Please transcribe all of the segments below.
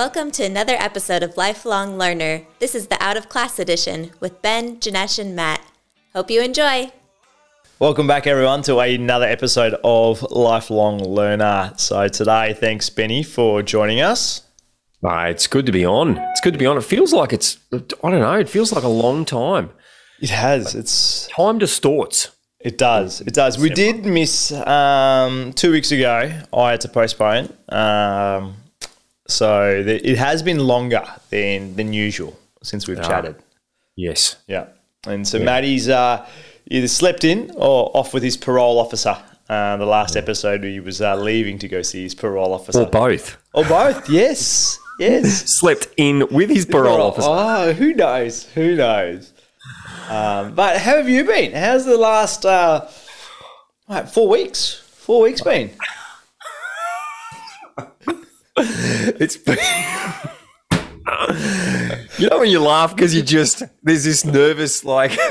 Welcome to another episode of Lifelong Learner. This is the Out of Class edition with Ben, Janesh, and Matt. Hope you enjoy. Welcome back, everyone, to another episode of Lifelong Learner. So, today, thanks, Benny, for joining us. Uh, it's good to be on. It's good to be on. It feels like it's, I don't know, it feels like a long time. It has. It's Time distorts. It does. It does. We did miss um, two weeks ago. I had to postpone. Um, so the, it has been longer than than usual since we've chatted. Yes. Yeah. And so Maddie's uh, either slept in or off with his parole officer. Uh, the last episode, he was uh, leaving to go see his parole officer. Or both. Or both. Yes. Yes. Slept in with his parole officer. Oh, who knows? Who knows? Um, but how have you been? How's the last uh, four weeks? Four weeks been? It's you know when you laugh because you just there's this nervous like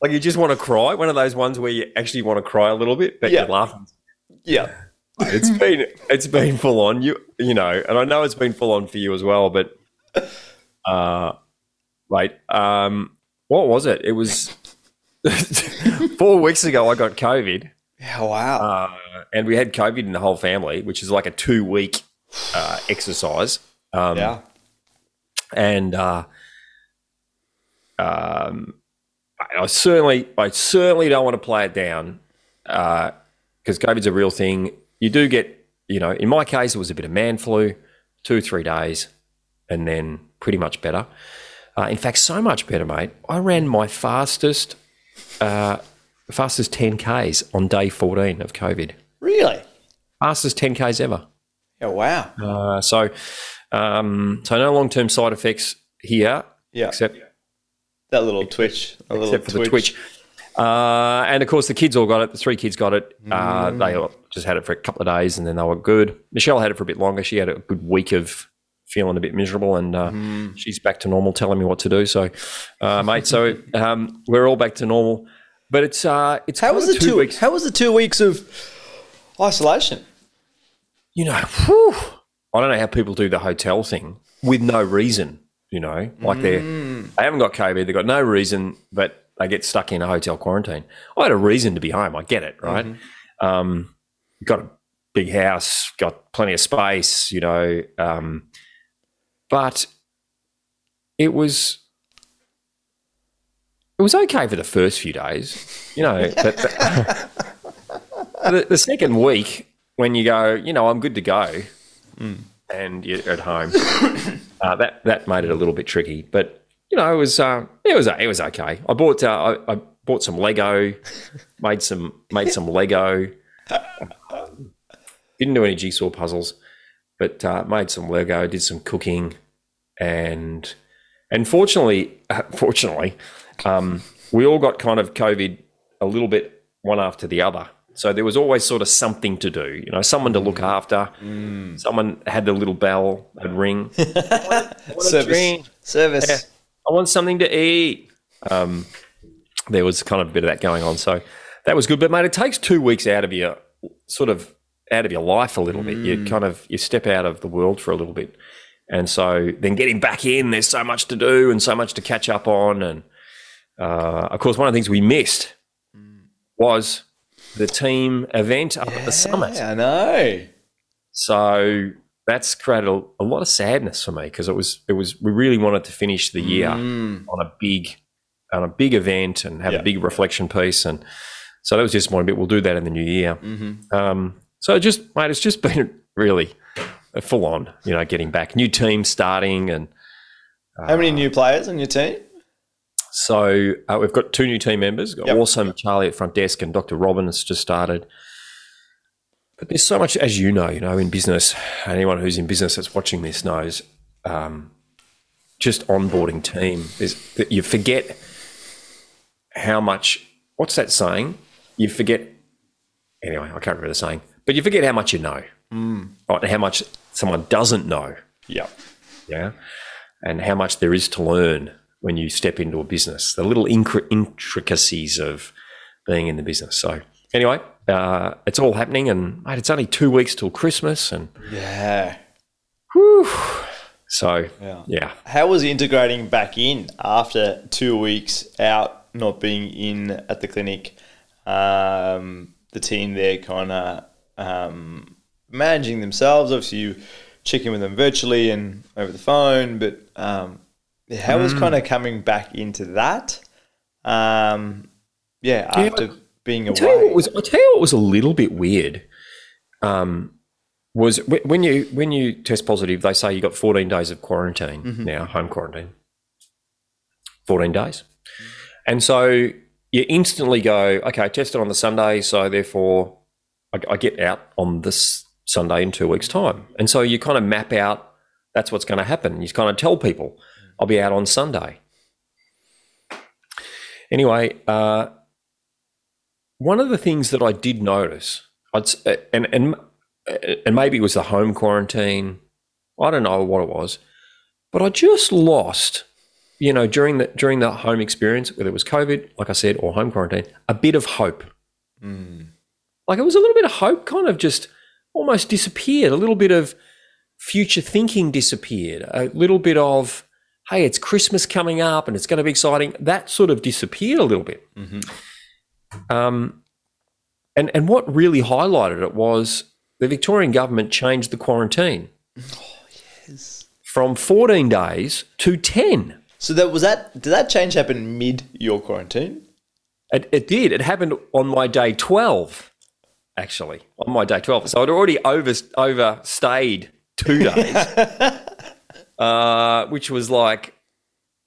like you just want to cry. One of those ones where you actually want to cry a little bit, but Yeah. you're laughing. Yeah. It's been it's been full on. You you know, and I know it's been full on for you as well. But uh, right, um, what was it? It was four weeks ago. I got COVID. Yeah, wow. uh, and we had COVID in the whole family, which is like a two week uh, exercise. Um, yeah. and uh, um, I I certainly, I certainly don't want to play it down because COVID's a real thing. You do get, you know, in my case, it was a bit of man flu, two three days, and then pretty much better. Uh, in fact, so much better, mate. I ran my fastest, uh, fastest ten k's on day fourteen of COVID. Really? Fastest ten k's ever. Oh, wow. Uh, so, um, so no long term side effects here, Yeah. except that little twitch. A little except for the twitch. Uh, and of course, the kids all got it. The three kids got it. Uh, Mm. they all just had it for a couple of days, and then they were good. Michelle had it for a bit longer. She had a good week of feeling a bit miserable, and uh, Mm. she's back to normal, telling me what to do. So, uh, mate, so um, we're all back to normal. But it's uh, it's How was the two weeks? How was the two weeks of isolation? you know, whew, I don't know how people do the hotel thing with no reason. You know, like they're they haven't got COVID, they've got no reason, but they get stuck in a hotel quarantine. I had a reason to be home. I get it, right? Um, got a big house, got plenty of space, you know, um, but it was. It was okay for the first few days, you know. But the, the, the second week, when you go, you know, I'm good to go, and you're at home, uh, that that made it a little bit tricky. But you know, it was uh, it was it was okay. I bought uh, I, I bought some Lego, made some made some Lego. Um, didn't do any jigsaw puzzles, but uh, made some Lego. Did some cooking, and and fortunately, fortunately, um, we all got kind of COVID a little bit one after the other. So there was always sort of something to do, you know, someone to look after. Someone had the little bell, would ring. Service. Service. Yeah. I want something to eat. Um, there was kind of a bit of that going on, so that was good. But mate, it takes two weeks out of your sort of out of your life a little bit. You kind of you step out of the world for a little bit, and so then getting back in, there's so much to do and so much to catch up on, and uh, of course, one of the things we missed was the team event up at the summit. Yeah, I know. So that's created a, a lot of sadness for me because it was it was we really wanted to finish the year on a big on a big event and have Yeah. a big reflection piece and so that was just one bit. We'll do that in the new year. Um, so just mate, it's just been really full on. You know, getting back, new team starting, and How many new players on your team? So uh, we've got two new team members. Got Yep. Awesome Charlie at front desk and Dr. Robin has just started. But there's so much, as you know, you know, in business. Anyone who's in business that's watching this knows, um, just onboarding team is that you forget how much. What's that saying? You forget. Anyway, I can't remember the saying, but you forget how much you know, mm. right? And how much someone doesn't know Yeah. yeah, and how much there is to learn when you step into a business, the little intricacies of being in the business. So, anyway, uh, it's all happening, and mate, it's only two weeks till Christmas, and Yeah. So Yeah. yeah. How was integrating back in after two weeks out, not being in at the clinic? Um, the team there kind of um, managing themselves. Obviously, you check in with them virtually and over the phone, but um, how was kind of coming back into that? Um, yeah, Yeah, after being I'll tell you what away. was I'll tell you what was a little bit weird. Um, was when you when you test positive, they say you got 14 days of quarantine now, home quarantine. 14 days, and so you instantly go, okay, I tested on the Sunday, so therefore I, I get out on this Sunday in two weeks' time, and so you kind of map out that's what's going to happen. You kind of tell people I'll be out on Sunday. Anyway, uh, one of the things that I did notice, I'd, uh, and and and maybe it was the home quarantine, I don't know what it was, but I just lost, you know, during the during the home experience, whether it was COVID, like I said, or home quarantine, a bit of hope. Like it was a little bit of hope, kind of just almost disappeared. A little bit of future thinking disappeared. A little bit of hey, it's Christmas coming up and it's going to be exciting. That sort of disappeared a little bit. Um, and and what really highlighted it was the Victorian government changed the quarantine from 14 days to 10. So that was that. Did that change happen mid your quarantine? It, it did. It happened on my day 12, actually, on my day 12. So I'd already over, overstayed two days, uh, which was like,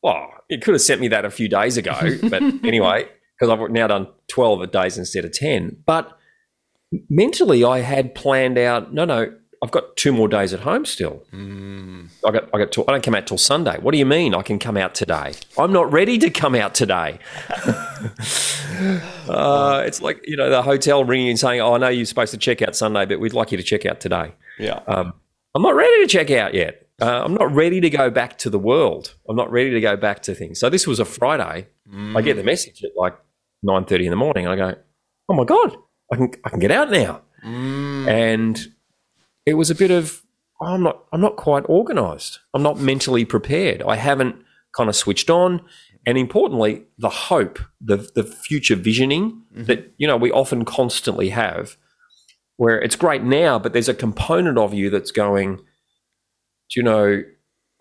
well, it could have sent me that a few days ago. But anyway, because I've now done 12 days instead of 10. But mentally, I had planned out, no, no, I've got two more days at home still. I got, I got. Till, I don't come out till Sunday. What do you mean? I can come out today? I'm not ready to come out today. uh, it's like you know the hotel ringing and saying, "Oh, I know you're supposed to check out Sunday, but we'd like you to check out today." Yeah. Um, I'm not ready to check out yet. Uh, I'm not ready to go back to the world. I'm not ready to go back to things. So this was a Friday. I get the message at like 9:30 in the morning, and I go, "Oh my god, I can I can get out now." And it was a bit of oh, I'm not I'm not quite organised. I'm not mentally prepared. I haven't kind of switched on. And importantly, the hope, the the future visioning that you know we often constantly have, where it's great now, but there's a component of you that's going, do you know,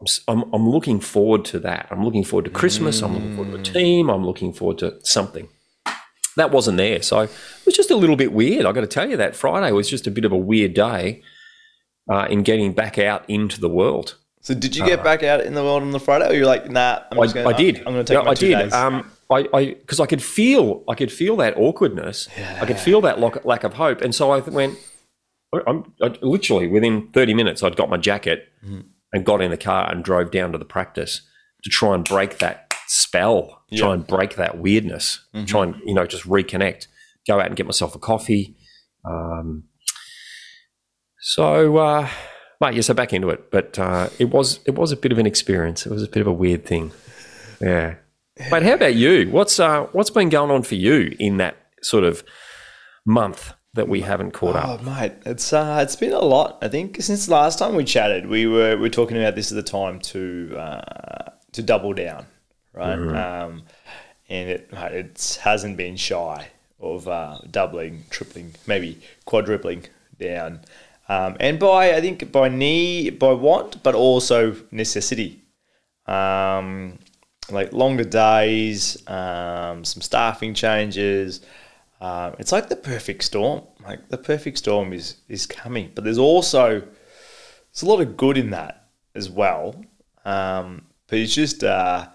I'm, I'm, I'm looking forward to that. I'm looking forward to Christmas. I'm looking forward to a team. I'm looking forward to something. That wasn't there. So it was just a little bit weird. I got to tell you that Friday was just a bit of a weird day uh, in getting back out into the world. So did you get back out in the world on the Friday, or you're like, nah? I'm just gonna, I did. I'm going to take No, my I two did. days. Um, I, I, because I could feel, I could feel that awkwardness. Yeah. I could feel that lack, lack of hope, and so I went. I'm I, literally within 30 minutes. I'd got my jacket and got in the car and drove down to the practice to try and break that spell, try and break that weirdness, try and you know just reconnect. Go out and get myself a coffee. Um, so, uh, mate, yeah, so back into it, but uh, it was it was a bit of an experience. It was a bit of a weird thing. Yeah. But how about you? What's uh, what's been going on for you in that sort of month that we haven't caught up? Oh, mate, it's uh, it's been a lot. I think since last time we chatted, we were we were talking about this at the time to uh, to double down, right? Um, and it it hasn't been shy of uh, doubling, tripling, maybe quadrupling down. Um, and by I think by need, by want, but also necessity. Um, like longer days, um, some staffing changes. Um, it's like the perfect storm. Like the perfect storm is is coming, but there's also there's a lot of good in that as well. Um, but it's just uh,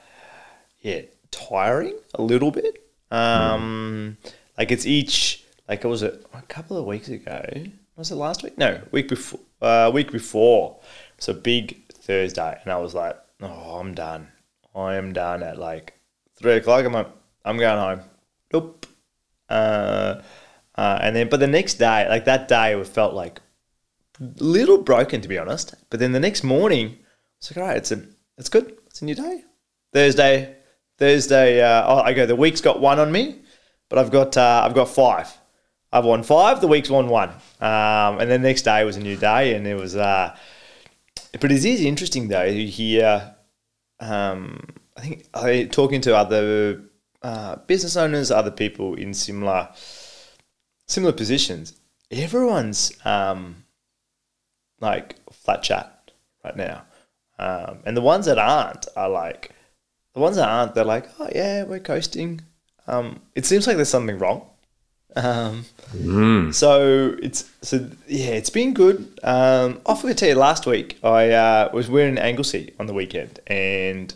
yeah, tiring a little bit. Um, Like it's each like it was a, a couple of weeks ago. Was it last week? No, week before. Uh, week before. It's a big Thursday, and I was like, "Oh, I'm done. I am done at like three o'clock. I'm like, I'm going home. Nope. Uh, uh, and then, but the next day, like that day, it felt like a little broken to be honest. But then the next morning, it's like, all right, it's a, it's good. It's a new day. Thursday, Thursday. Uh, oh, I go. The week's got one on me, but I've got, uh, I've got five. I've won five. The week's won one. Um, and then the next day was a new day, and it was, uh, but it is interesting though. You hear, um, I think, I talking to other uh, business owners, other people in similar similar positions. Everyone's um, like flat chat right now, um, and the ones that aren't are like the ones that aren't. They're like, oh yeah, we're coasting. Um, it seems like there's something wrong. Um, So it's so yeah, it's been good. Um, I forgot to tell you last week I uh, was wearing an Anglesea on the weekend, and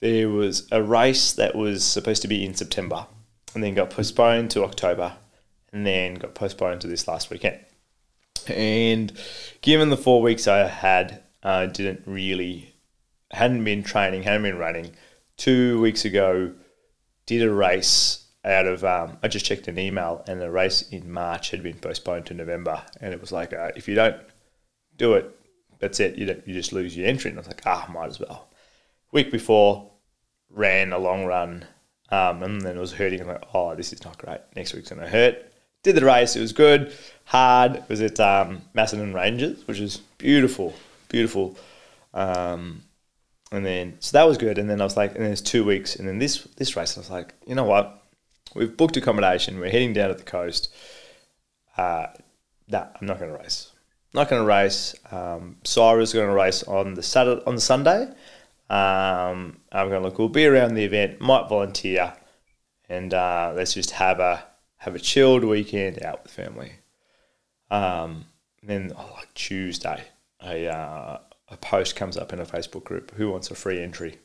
there was a race that was supposed to be in September, and then got postponed to October, and then got postponed to this last weekend. And given the four weeks I had, I didn't really hadn't been training, hadn't been running. Two weeks ago, did a race out of um, I just checked an email and the race in March had been postponed to November and it was like uh, if you don't do it that's it you you just lose your entry and I was like ah might as well week before ran a long run um, and then it was hurting I'm like oh this is not great next week's gonna hurt did the race it was good hard it was at um, Macedon Ranges which is beautiful beautiful um, and then so that was good. And then I was like, and then it's two weeks, and then this this race, I was like, you know what? We've booked accommodation. We're heading down to the coast. Uh, nah, I'm not going to race. Not going to race. Um, Cyrus going to race on the Saturday on the Sunday. Um, I'm to look. We'll be around the event. Might volunteer, and uh, let's just have a have a chilled weekend out with family. Um, then oh, like Tuesday, a uh, a post comes up in a Facebook group. Who wants a free entry?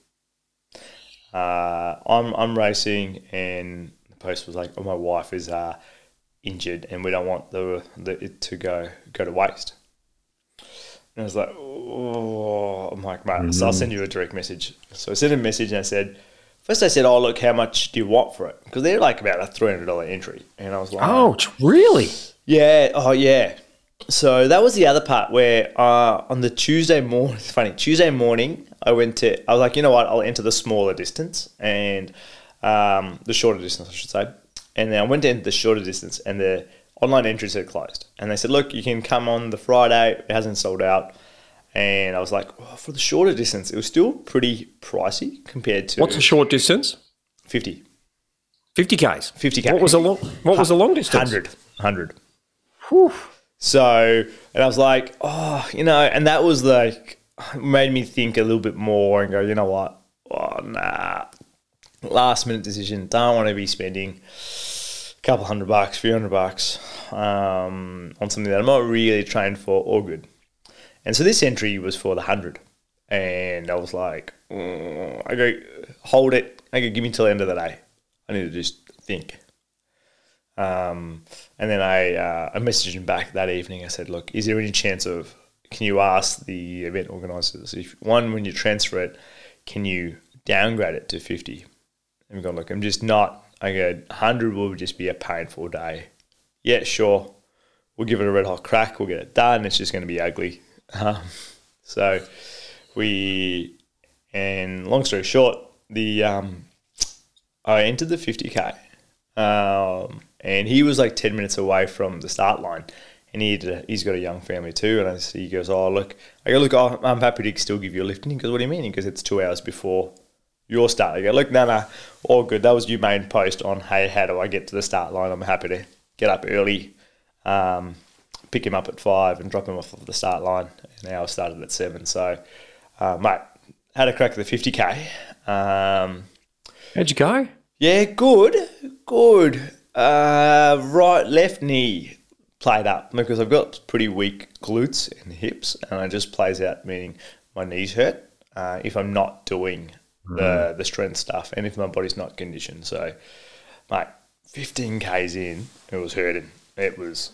Uh, I'm I'm racing, and the post was like, "Oh, my wife is uh, injured, and we don't want the, the it to go go to waste." And I was like, "Oh, I'm like, mate, so I'll send you a direct message." So I sent a message, and I said, first I said, "Oh, look, how much do you want for it?" Because they're like about a three hundred dollar entry, and I was like, Oh, really? yeah. Oh, yeah. So that was the other part where uh, on the Tuesday morning, it's funny, Tuesday morning, I went to, I was like, you know what, I'll enter the smaller distance and um, the shorter distance, I should say. And then I went to enter the shorter distance and the online entries had closed. And they said, look, you can come on the Friday, it hasn't sold out. And I was like, oh, for the shorter distance, it was still pretty pricey compared to What's a short distance? 50. 50 Ks. 50K. What was a long what was a long distance? 100. 100. So, and I was like, oh, you know, and that was like, made me think a little bit more and go, you know what? Oh, nah. Last minute decision. Don't want to be spending couple hundred bucks, few hundred bucks um, on something that I'm not really trained for or good. And so this entry was for the 100. And I was like, mm, I go, hold it. I go, give me till the end of the day. I need to just think. Um, and then I, uh, I messaged him back that evening. I said, look, is there any chance of, can you ask the event organisers, if one, when you transfer it, can you downgrade it to 50? And we go, look, I'm just not, I go, 100 will just be a painful day. Yeah, sure. We'll give it a red hot crack. We'll get it done. It's just going to be ugly. Um, so we, and long story short, the, um, I entered the 50K. Um, and he was like 10 minutes away from the start line and he he's got a young family too and I see he goes oh look I go look oh, I'm happy to still give you a lift and he goes what do you mean he goes it's two hours before your start I go look no no all good. That was your main post on hey how do I get to the start line? I'm happy to get up early um, pick him up at five and drop him off of the start line. And ours started at seven. So uh, mate had a crack at the 50k um, How'd you go? yeah, good, good. Uh, right, left knee played up because I've got pretty weak glutes and hips, and it just plays out, meaning my knees hurt uh, if I'm not doing the the strength stuff and if my body's not conditioned. So, mate, 15 k's in, it was hurting. It was,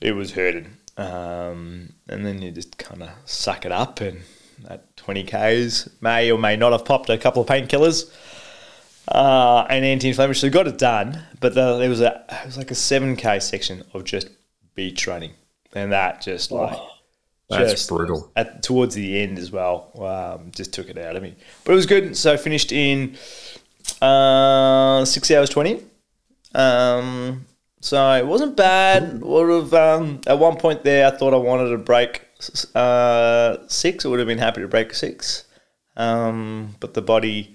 it was hurting. Um, and then you just kind of suck it up, and at 20 k's may or may not have popped a couple of painkillers uh, and anti-inflammatory. So got it done, but the, there was a it was like a seven k section of just beach running, and that just like That's just brutal. At towards the end as well, um, just took it out of me. But it was good. So I finished in uh, six hours twenty. Um, so it wasn't bad. Would have um, at one point there, I thought I wanted to break uh, six. I would have been happy to break six, um, but the body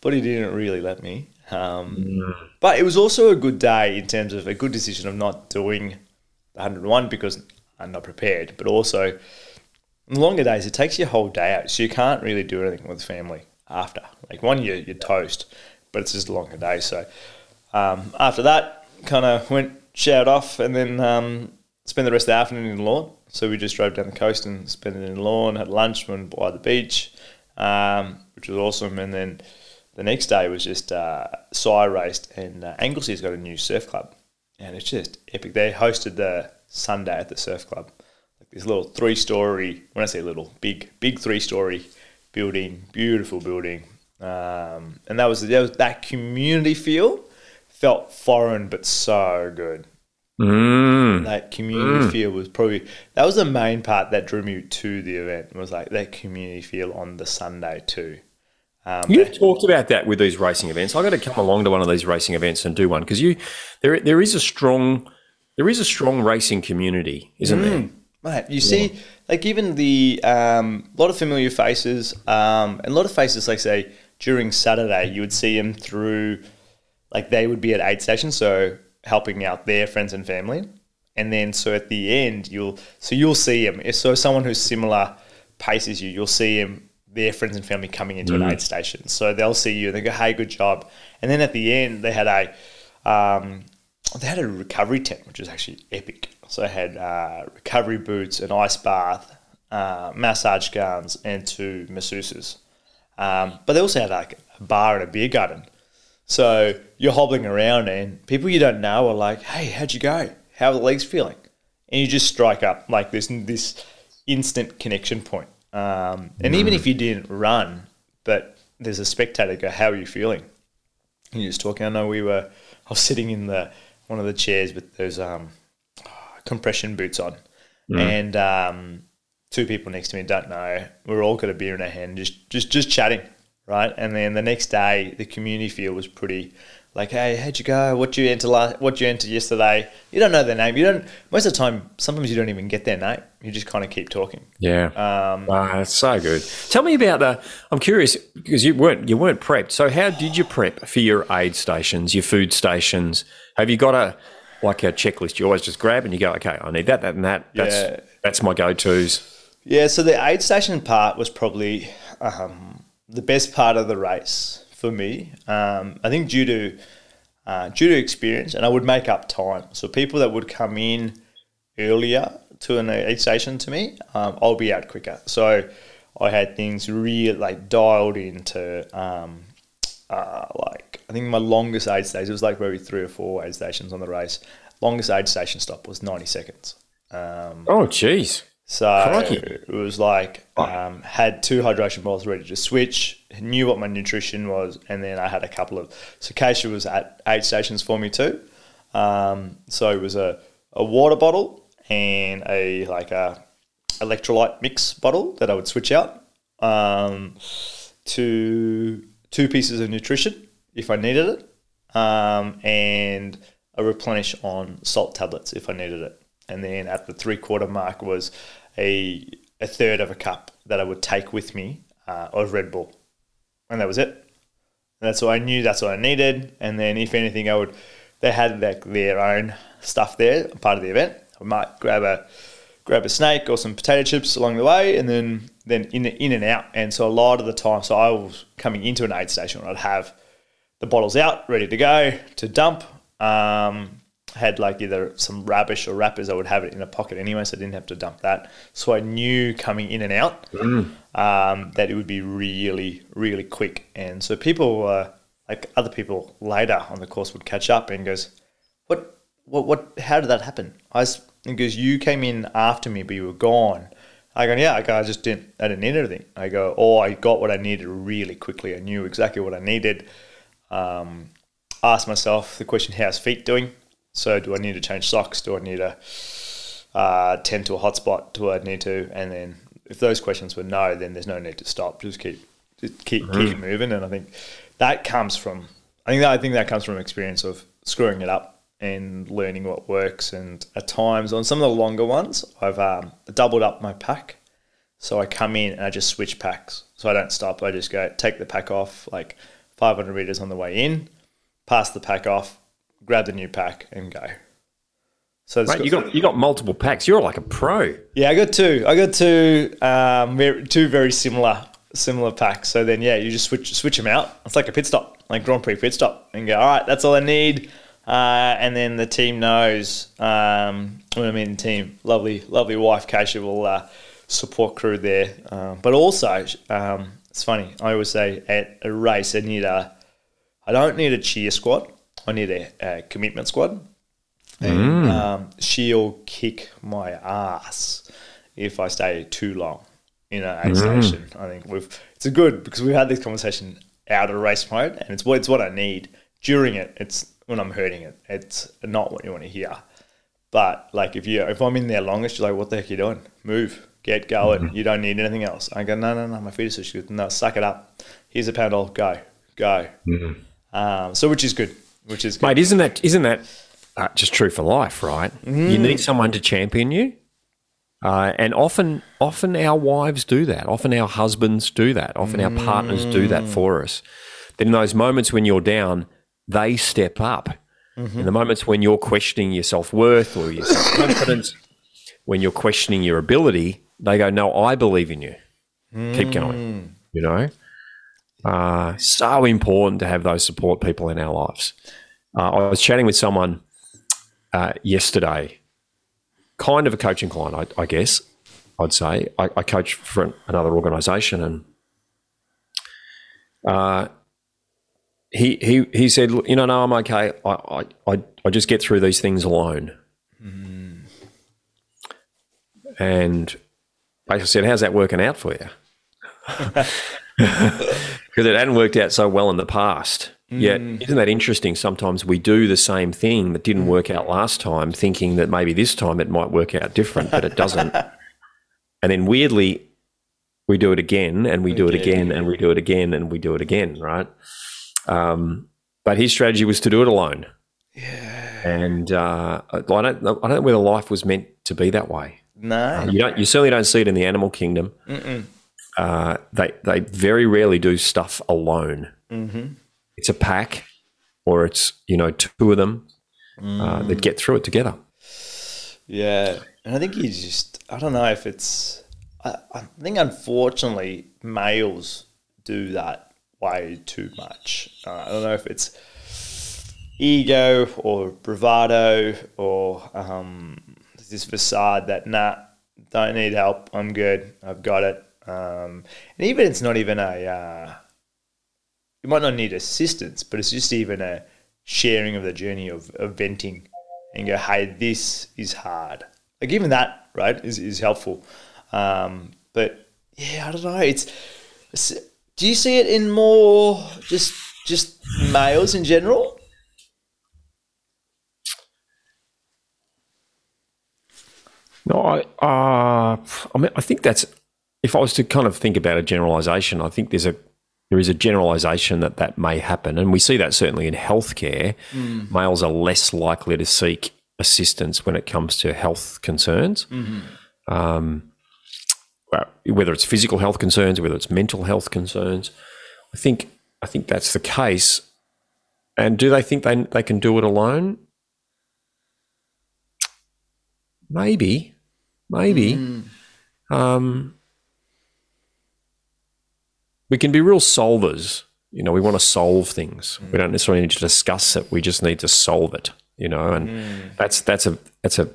body didn't really let me. Um, mm. But it was also a good day in terms of a good decision of not doing 101 because I'm not prepared, but also longer days, it takes your whole day out. So you can't really do anything with family after. Like one, you're, you're toast, but it's just a longer day. So um, after that, kind of went, showered off, and then um, spent the rest of the afternoon in the lawn. So we just drove down the coast and spent it in the lawn, had lunch, went by the beach, um, which was awesome. And then the next day was just uh, sire raced, and uh, Anglesea's got a new surf club, and it's just epic. They hosted the Sunday at the surf club, like this little three-story. When I say little, big, big three-story building, beautiful building, um, and that was, that was that community feel felt foreign but so good. Mm. That community mm. feel was probably that was the main part that drew me to the event. Was like that community feel on the Sunday too. Um, You've talked about that with these racing events. I got to come along to one of these racing events and do one because you there there is a strong there is a strong racing community, isn't mm, there? Mate, you yeah. see, like even the um, lot of familiar faces um, and a lot of faces, like say during Saturday, you would see them through, like they would be at aid stations, so helping out their friends and family, and then so at the end you'll so you'll see them. So someone who's similar paces you, you'll see him their friends and family coming into mm. an aid station. So they'll see you and they go, "Hey, good job." And then at the end, they had a um, they had a recovery tent, which was actually epic. So they had uh, recovery boots, an ice bath, uh, massage guns, and two masseuses. Um, but they also had like a bar and a beer garden. So you're hobbling around, and people you don't know are like, "Hey, how'd you go? How are the legs feeling?" And you just strike up like this this instant connection point. Um, and mm. even if you didn't run, but there's a spectator go, "How are you feeling?" And you're just talking. I know we were. I was sitting in the one of the chairs with those um, compression boots on, mm. and um, two people next to me don't know. We're all got a beer in our hand, just just just chatting, right? And then the next day, the community feel was pretty like, hey, how'd you go? What you enter last? What you enter yesterday? You don't know their name. You don't. Most of the time, sometimes you don't even get their name. You just kind of keep talking. Yeah, um, that's so good. Tell me about the. I'm curious because you weren't you weren't prepped. So how did you prep for your aid stations, your food stations? Have you got a like a checklist? You always just grab and you go, okay, I need that, that, and that. That's yeah. that's my go tos. Yeah. So the aid station part was probably um, the best part of the race for me. Um, I think due to uh, due to experience, and I would make up time. So people that would come in earlier to an aid station to me, um, I'll be out quicker. So I had things really like dialed into um, uh, like I think my longest aid stage, it was like maybe three or four aid stations on the race. Longest aid station stop was ninety seconds. Um, oh, jeez. So Crikey. it was like um, had two hydration bottles ready to switch, knew what my nutrition was, and then I had a couple of. So Keisha was at aid stations for me too. Um, so it was a, a water bottle and a like a electrolyte mix bottle that I would switch out um, to two pieces of nutrition if I needed it, um, and a replenish on salt tablets if I needed it and then at the three quarter mark was a a third of a cup that I would take with me uh, of Red Bull, and that was it. And that's all I knew. That's what I needed. And then if anything, I would. They had like their own stuff there, part of the event. I might grab a grab a snake or some potato chips along the way, and then then in in and out. And so a lot of the time, so I was coming into an aid station, I'd have the bottles out, ready to go to dump. Um, had like either some rubbish or wrappers, I would have it in a pocket anyway, so I didn't have to dump that. So I knew coming in and out mm. um, that it would be really, really quick. And so people, uh, like other people later on the course, would catch up and goes, "What, what, what? How did that happen?" I was, because you came in after me, but you were gone. I go, yeah, I go, I just didn't, I didn't need anything. I go, oh, I got what I needed really quickly. I knew exactly what I needed. Um, asked myself the question, how's feet doing? So do I need to change socks? Do I need to uh, tend to a hotspot? Do I need to? And then if those questions were no, then there's no need to stop. Just keep just keep mm. keep moving. And I think that comes from I think that I think that comes from experience of screwing it up and learning what works. And at times, on some of the longer ones, I've um, doubled up my pack. So I come in and I just switch packs. So I don't stop. I just go take the pack off like 500 meters on the way in, pass the pack off, grab the new pack, and go. So Mate, you got you got multiple packs. You're like a pro. Yeah, I got two. I got two um, two very similar similar packs. So then, yeah, you just switch switch them out. It's like a pit stop, like Grand Prix pit stop, and go. All right, that's all I need. Uh, and then the team knows. Um, when I mean team, lovely, lovely wife Kasia will uh, support crew there. Um, but also, um, it's funny. I always say at a race, I need a. I don't need a cheer squad. I need a, a commitment squad. And mm. um, she'll kick my ass if I stay too long in an A mm. station. I think we've it's a good because we've had this conversation out of race mode, and it's what it's what I need during it. It's when I'm hurting it. It's not what you want to hear. But like if you if I'm in there longest, you're like, what the heck are you doing? Move, get going. Mm-hmm. You don't need anything else. I go, no, no, no. My feet are so good. No, suck it up. Here's a Panadol. Go, go. Mm-hmm. Um, so which is good. Which is good. mate. Isn't that isn't that uh, just true for life? Right. Mm. You need someone to champion you. Uh, and often, often our wives do that. Often our husbands do that. Often our partners do that mm. for us. Then in those moments when you're down, they step up. Mm-hmm. In the moments when you're questioning your self worth or your self confidence, when you're questioning your ability, they go, No, I believe in you. Mm. Keep going. You know? Uh, so important to have those support people in our lives. Uh, I was chatting with someone uh, yesterday, kind of a coaching client, I, I guess, I'd say. I, I coach for another organization and uh, he he he said, you know, no, I'm okay. I I I just get through these things alone. Mm. And I said, how's that working out for you? Because it hadn't worked out so well in the past. Mm. Yet, isn't that interesting? Sometimes we do the same thing that didn't work out last time, thinking that maybe this time it might work out different, but it doesn't. and then weirdly, we do it again, and we do it again, and we do it again, and we do it again, right? Um, but his strategy was to do it alone. Yeah. And uh, I don't, I don't know whether life was meant to be that way. No, uh, you don't. You certainly don't see it in the animal kingdom. Uh, they they very rarely do stuff alone. Mm-hmm. It's a pack, or it's you know two of them mm. that get through it together. Yeah, and I think you just I don't know if it's I, I think unfortunately males do that way too much. Uh, I don't know if it's ego or bravado or um, this facade that nah, don't need help. I'm good. I've got it. Um, and even it's not even a uh, you might not need assistance, but it's just even a sharing of the journey of, of venting and go, hey, this is hard. Like even that, right, is, is helpful. Um, but yeah, I don't know. It's, it's do you see it in more just just males in general? No, I uh, I mean I think that's if I was to kind of think about a generalization, I think there's a there is a generalization that that may happen, and we see that certainly in healthcare. Mm. Males are less likely to seek assistance when it comes to health concerns. Mm-hmm. Um, whether it's physical health concerns, whether it's mental health concerns. I think I think that's the case. And do they think they they can do it alone? Maybe, maybe. Mm. Um, we can be real solvers. You know, we want to solve things. Mm. We don't necessarily need to discuss it. We just need to solve it. You know, and mm. that's that's a that's a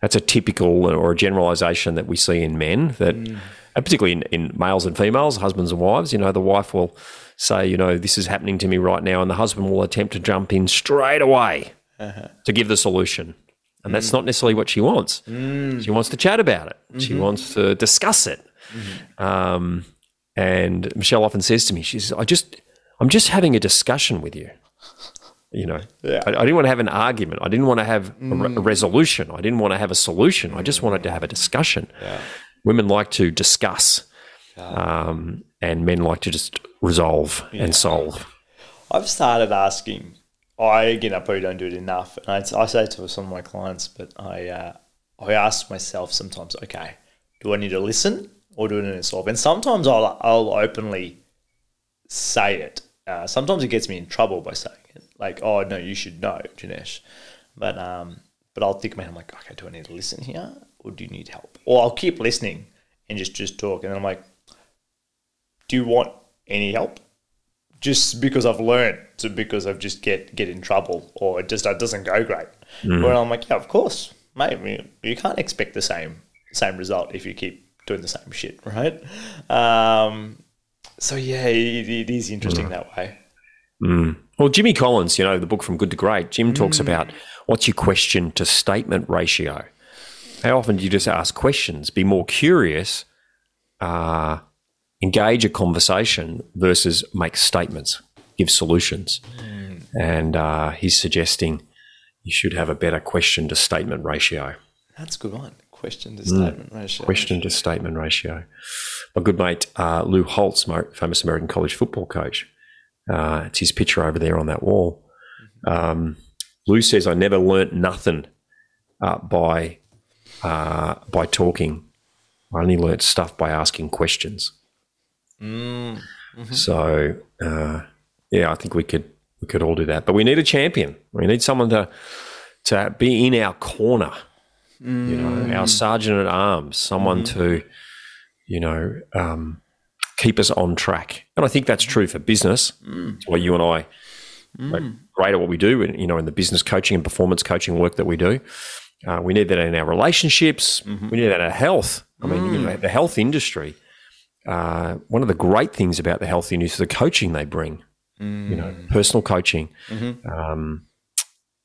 that's a typical or a generalization that we see in men that mm. particularly in, in, males and females husbands and wives you know the wife will say you know this is happening to me right now and the husband will attempt to jump in straight away uh-huh. to give the solution and mm. that's not necessarily what she wants mm. she wants to chat about it mm-hmm. she wants to discuss it mm-hmm. um, and michelle often says to me she says i just i'm just having a discussion with you you know, yeah. I, I, didn't want to have an argument. I didn't want to have mm. a, re- a, resolution. I didn't want to have a solution. I just wanted to have a discussion. Yeah. Women like to discuss, um, and men like to just resolve yeah. and solve. I've started asking I again, I probably don't do it enough. And I, I say it to some of my clients, but I uh, I ask myself sometimes, okay, do I need to listen or do I need to solve? And sometimes I'll I'll openly say it. Uh, sometimes it gets me in trouble by saying it, like, oh no, you should know, Janesh. But um, but I'll think, man, I'm like, okay, do I need to listen here or do you need help? Or I'll keep listening and just just talk, and then I'm like, do you want any help? Just because I've learned, to because I've just get get in trouble, or it just it doesn't go great. Mm. Where I'm like, yeah, of course, mate. You can't expect the same same result if you keep doing the same shit, right? Um, so yeah, it, it is interesting mm. that way. Mm. Well, Jimmy Collins, you know, the book From Good to Great, Jim talks mm. about what's your question to statement ratio. How often do you just ask questions, be more curious, uh, engage a conversation versus make statements, give solutions? Mm. And uh, he's suggesting you should have a better question to statement ratio. That's a good one. Question to mm. statement mm. ratio. Question to statement ratio. My good mate uh, Lou Holtz, famous American college football coach. Uh, it's his picture over there on that wall. Mm-hmm. Um, Lou says, "I never learnt nothing uh, by uh, by talking. I only learnt stuff by asking questions." Mm. Mm-hmm. So, uh, yeah, I think we could we could all do that, but we need a champion. We need someone to to be in our corner mm. you know, our mm. sergeant at arms, someone mm. to, you know, um, keep us on track. And I think that's true for business. Mm. Why you and I are mm. great at what we do, you know, in the business coaching and performance coaching work that we do. Uh, we need that in our relationships. Mm-hmm. We need that in our health. I mean, you know, mm. the health industry. Uh, one of the great things about the health industry is the coaching they bring. You know, personal coaching. Mm-hmm. Um,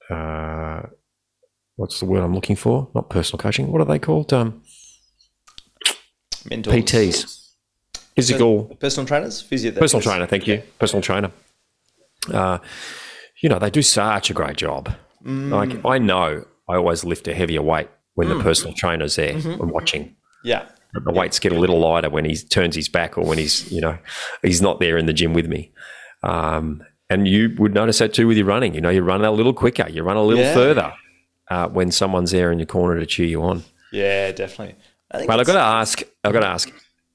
uh, what's the word I'm looking for? Not personal coaching. What are they called? Um, Mentors. PTs. Physical. Personal trainers? Physio personal trainer, thank you. Personal trainer. Uh, you know, they do such a great job. Mm. Like, I know I always lift a heavier weight when mm. the personal trainer's there mm-hmm. and watching. Yeah. The weights get a little lighter when he turns his back or when he's, you know, he's not there in the gym with me. Um, and you would notice that too with your running. You know, you run a little quicker, you run a little yeah. further uh, when someone's there in your corner to cheer you on. Yeah, definitely. I well, I've got to ask. I've got to ask.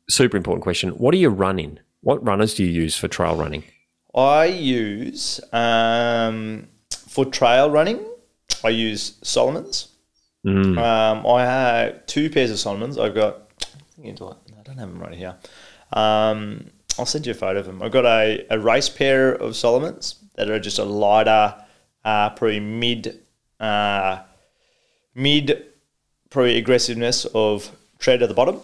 Super important question. What are you running? What runners do you use for trail running? I use um, for trail running. I use Salomon's. Mm. Um, I have two pairs of Salomon's. I've got. I don't have them right here. Um, I'll send you a photo of them. I've got a, a race pair of Salomons that are just a lighter, uh, probably mid uh, mid probably aggressiveness of tread at the bottom,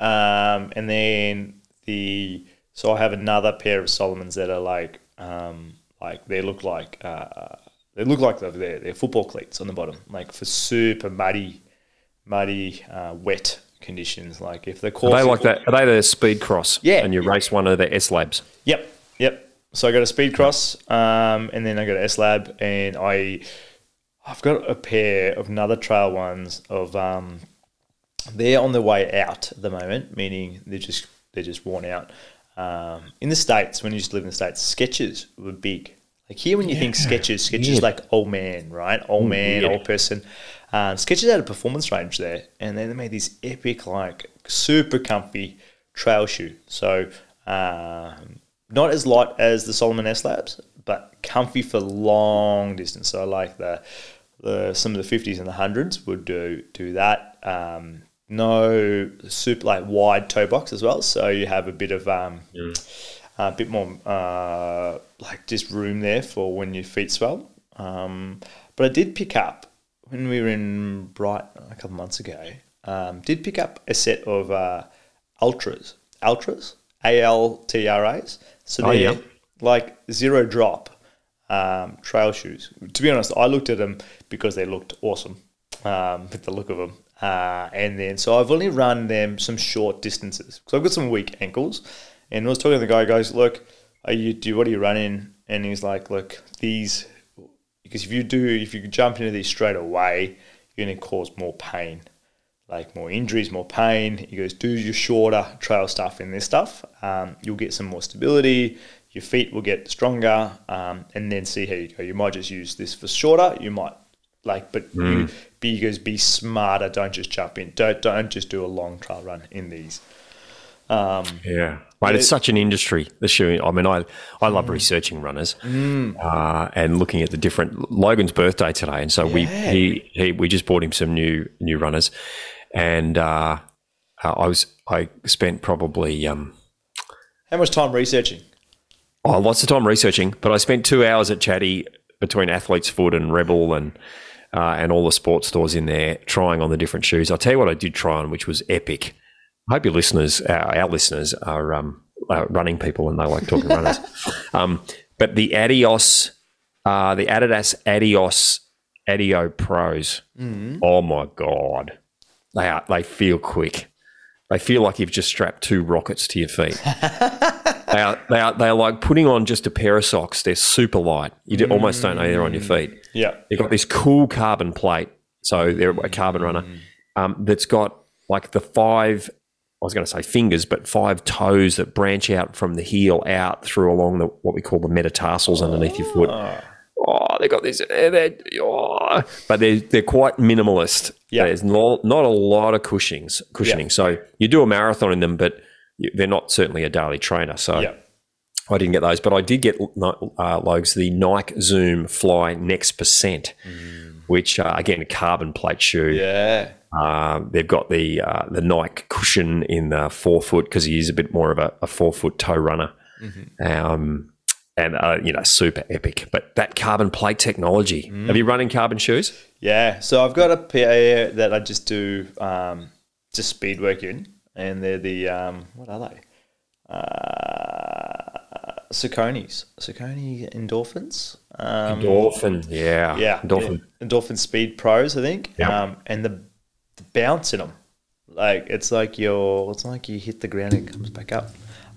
um, and then the so I have another pair of Salomons that are like um, like they look like uh, they look like they're, they're football cleats on the bottom, like for super muddy, muddy, uh, wet conditions. Like if the course are they like that? Are they the Speedcross? Yeah, and you race one of the S labs. Yep, yep. So I got a Speedcross, um, and then I got an S lab, and I I've got a pair of another trail ones of um, they're on the way out at the moment, meaning they're just they're just worn out. Um, in the states, when you used to live in the states, Skechers were big. Like here, when you yeah. think Skechers, Skechers yeah. like old man, right? Old man, yeah. old person. Um, Skechers had a performance range there, and then they made these epic, like super comfy trail shoe. So um, not as light as the Salomon S Labs, but comfy for long distance. So I like the the some of the 50s and the hundreds would do do that. Um, no super like wide toe box as well, so you have a bit of um, mm. a bit more uh, like just room there for when your feet swell. Um, but I did pick up when we were in Brighton a couple months ago. Um, did pick up a set of uh, Altras, Altras, A L T R A's. So oh, they're yeah. like zero drop um, trail shoes. To be honest, I looked at them because they looked awesome um, with the look of them. Uh, and then, so I've only run them some short distances. So I've got some weak ankles. And I was talking to the guy, goes, look, are you, do, what are you running? And he's like, look, these, because if you do, if you jump into these straight away, you're going to cause more pain, like more injuries, more pain. He goes, do your shorter trail stuff in this stuff. Um, you'll get some more stability your feet will get stronger, um, and then see how you go. You might just use this for shorter. You might like, but you, be goes be smarter. Don't just jump in. Don't don't just do a long trail run in these. Yeah, mate, it's such an industry. The shoe. I mean, I I love researching runners uh, and looking at the different. Logan's birthday today, and so we he, he we just bought him some new new runners, and uh, uh, I was I spent probably um, How much time researching? oh lots of time researching, but I spent two hours at Chatty between Athlete's Foot and Rebel and. Uh, and all the sports stores in there trying on the different shoes. I'll tell you what I did try on, which was epic. I hope your listeners, our, our listeners, are um, uh, running people and they like talking runners. Um, but the Adios, uh, the Adidas Adios Adio Pros, oh my god, they are they feel quick. They feel like you've just strapped two rockets to your feet. they are they are they are like putting on just a pair of socks. They're super light. You do, almost don't know they're on your feet. Yeah. They've got this cool carbon plate, so they're a carbon runner um, that's got like the five. I was going to say fingers, but five toes that branch out from the heel out through along the what we call the metatarsals underneath your foot. Oh, they've got this, eh, they're, oh, but they're they're quite minimalist. Yeah. there's not not a lot of cushioning. Yeah. So you do a marathon in them, but they're not certainly a daily trainer. So Yeah. I didn't get those, but I did get uh, Logs the Nike Zoom Fly Next Percent, which uh, again a carbon plate shoe. Yeah. Uh, they've got the uh, the Nike cushion in the forefoot because he is a bit more of a, a forefoot toe runner, um, and uh, you know super epic. But that carbon plate technology. Have you run in carbon shoes? Yeah. So I've got a pair that I just do um, just speed work in, and they're the um, what are they? Uh, Saucony's Saucony endorphins. Um, Endorphin, yeah, yeah, endorphin. endorphin speed pros, I think. Yeah. Um, and the bounce in them, like it's like you're, it's like you hit the ground and it comes back up.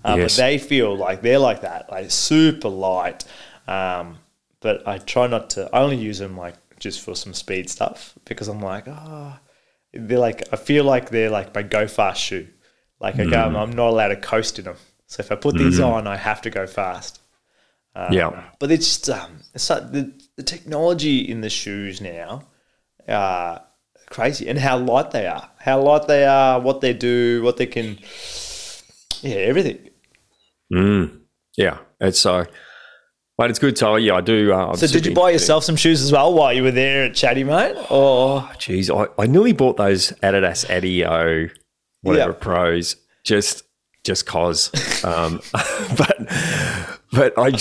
Um, Yes. But they feel like they're like that, like super light. Um, but I try not to. I only use them like just for some speed stuff because I'm like, oh, they're like. I feel like they're like my go fast shoe. Like I Mm. go, I'm not allowed to coast in them. So if I put these on, I have to go fast. yeah, But it's just um, it's like the the technology in the shoes now, uh, crazy, and how light they are, how light they are, what they do, what they can, yeah, everything. yeah. It's so, but it's good. So yeah, I do. Uh, So did you buy yourself some shoes as well while you were there at Chatty, mate? Oh, Jeez, I, I nearly bought those Adidas Adio whatever Yeah. pros just just cause, um, but but I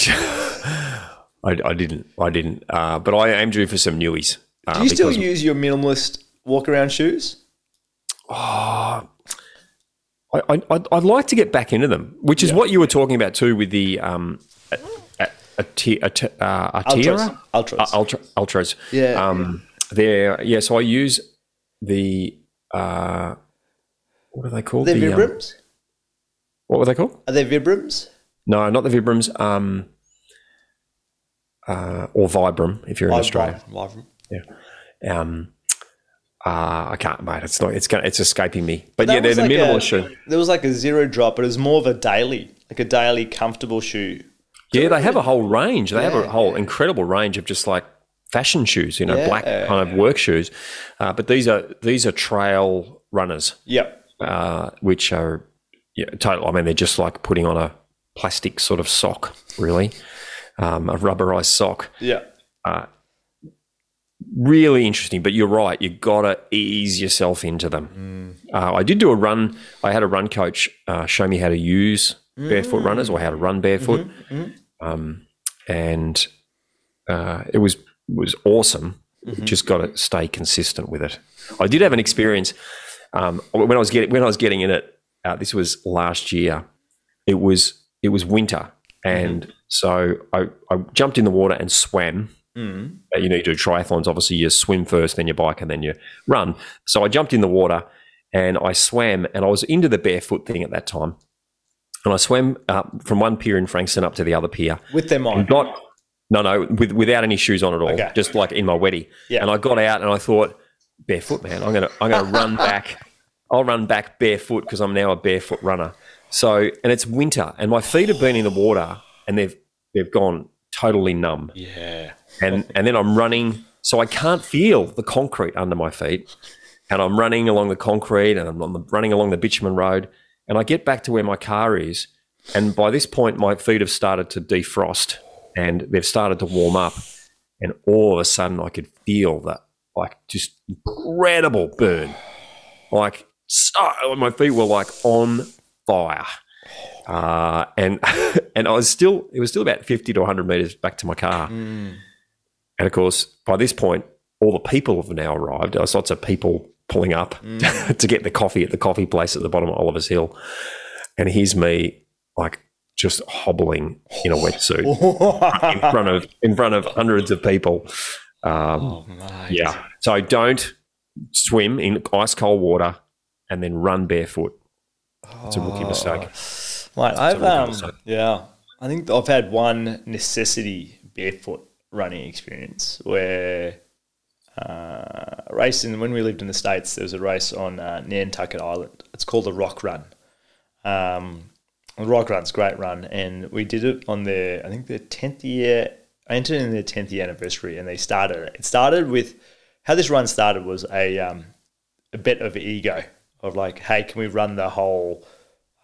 didn't I didn't. Uh, but I am due for some newies. Uh, do you still use your minimalist walk around shoes? I, I I'd, I'd like to get back into them, which is what you were talking about too with the um a, a, a, t- a, t- uh, Altras. Altras. Uh, Altra, Altras. Yeah. Um, they're yeah. So I use the uh, what are they called? Are they The, um, Vibrams? what were they called? Are they Vibrams? No, not the Vibrams. Um, uh, or Vibram if you're in Oh, Australia. Vibram. Yeah. Um, uh, I can't, mate. It's not. It's gonna, It's escaping me. But That yeah, they're the like minimal a- shoe. There was like a zero drop, but it was more of a daily, like a daily comfortable shoe. Yeah, they have a whole range. They have a Yeah. whole incredible range of just like fashion shoes. You know, Yeah. black kind of work shoes. Uh, but these are these are trail runners, Yep. uh, which are yeah, total. I mean, they're just like putting on a plastic sort of sock, really, um, a rubberized sock. Yeah. Really interesting. But you're right, you got to ease yourself into them. Uh, I did do a run. I had a run coach uh, show me how to use barefoot runners or how to run barefoot, Um, and uh, it was was awesome. Just got to stay consistent with it. I did have an experience um, when I was getting when I was getting in it. Uh, this was last year. It was it was winter, and so I, I jumped in the water and swam. Uh, You know, you do triathlons. Obviously, you swim first, then you bike, and then you run. So I jumped in the water and I swam, and I was into the barefoot thing at that time. And I swam uh, from one pier in Frankston up to the other pier. With them on. Got no, no, with, without any shoes on at all, Okay. just like in my weddy. Yeah. And I got out and I thought, barefoot, man, I'm gonna, I'm gonna run back. I'll run back barefoot because I'm now a barefoot runner. So, and it's winter, and my feet have been in the water, and they've they've gone totally numb. Yeah. And and then I'm running, so I can't feel the concrete under my feet. And I'm running along the concrete, and I'm on the, running along the bitumen road, and I get back to where my car is, and by this point my feet have started to defrost, and they've started to warm up, and all of a sudden I could feel that like just incredible burn, like so, my feet were like on fire. Uh, and and I was still it was still about fifty to hundred meters back to my car, and of course by this point all the people have now arrived. There's lots of people pulling up to get the coffee at the coffee place at the bottom of Oliver's Hill, and here's me like just hobbling in a wetsuit in front of in front of hundreds of people. Um, Oh, yeah, so don't swim in ice cold water and then run barefoot. It's a rookie mistake. Mate, I've um, yeah, I think I've had one necessity barefoot running experience where uh, racing when we lived in the states, there was a race on uh, Nantucket Island. It's called the Rock Run. Um, the Rock Run's a great run, and we did it on their I think their tenth year. I entered in their tenth year anniversary, and they started it. It started with how this run started was a um, a bit of ego of like, hey, can we run the whole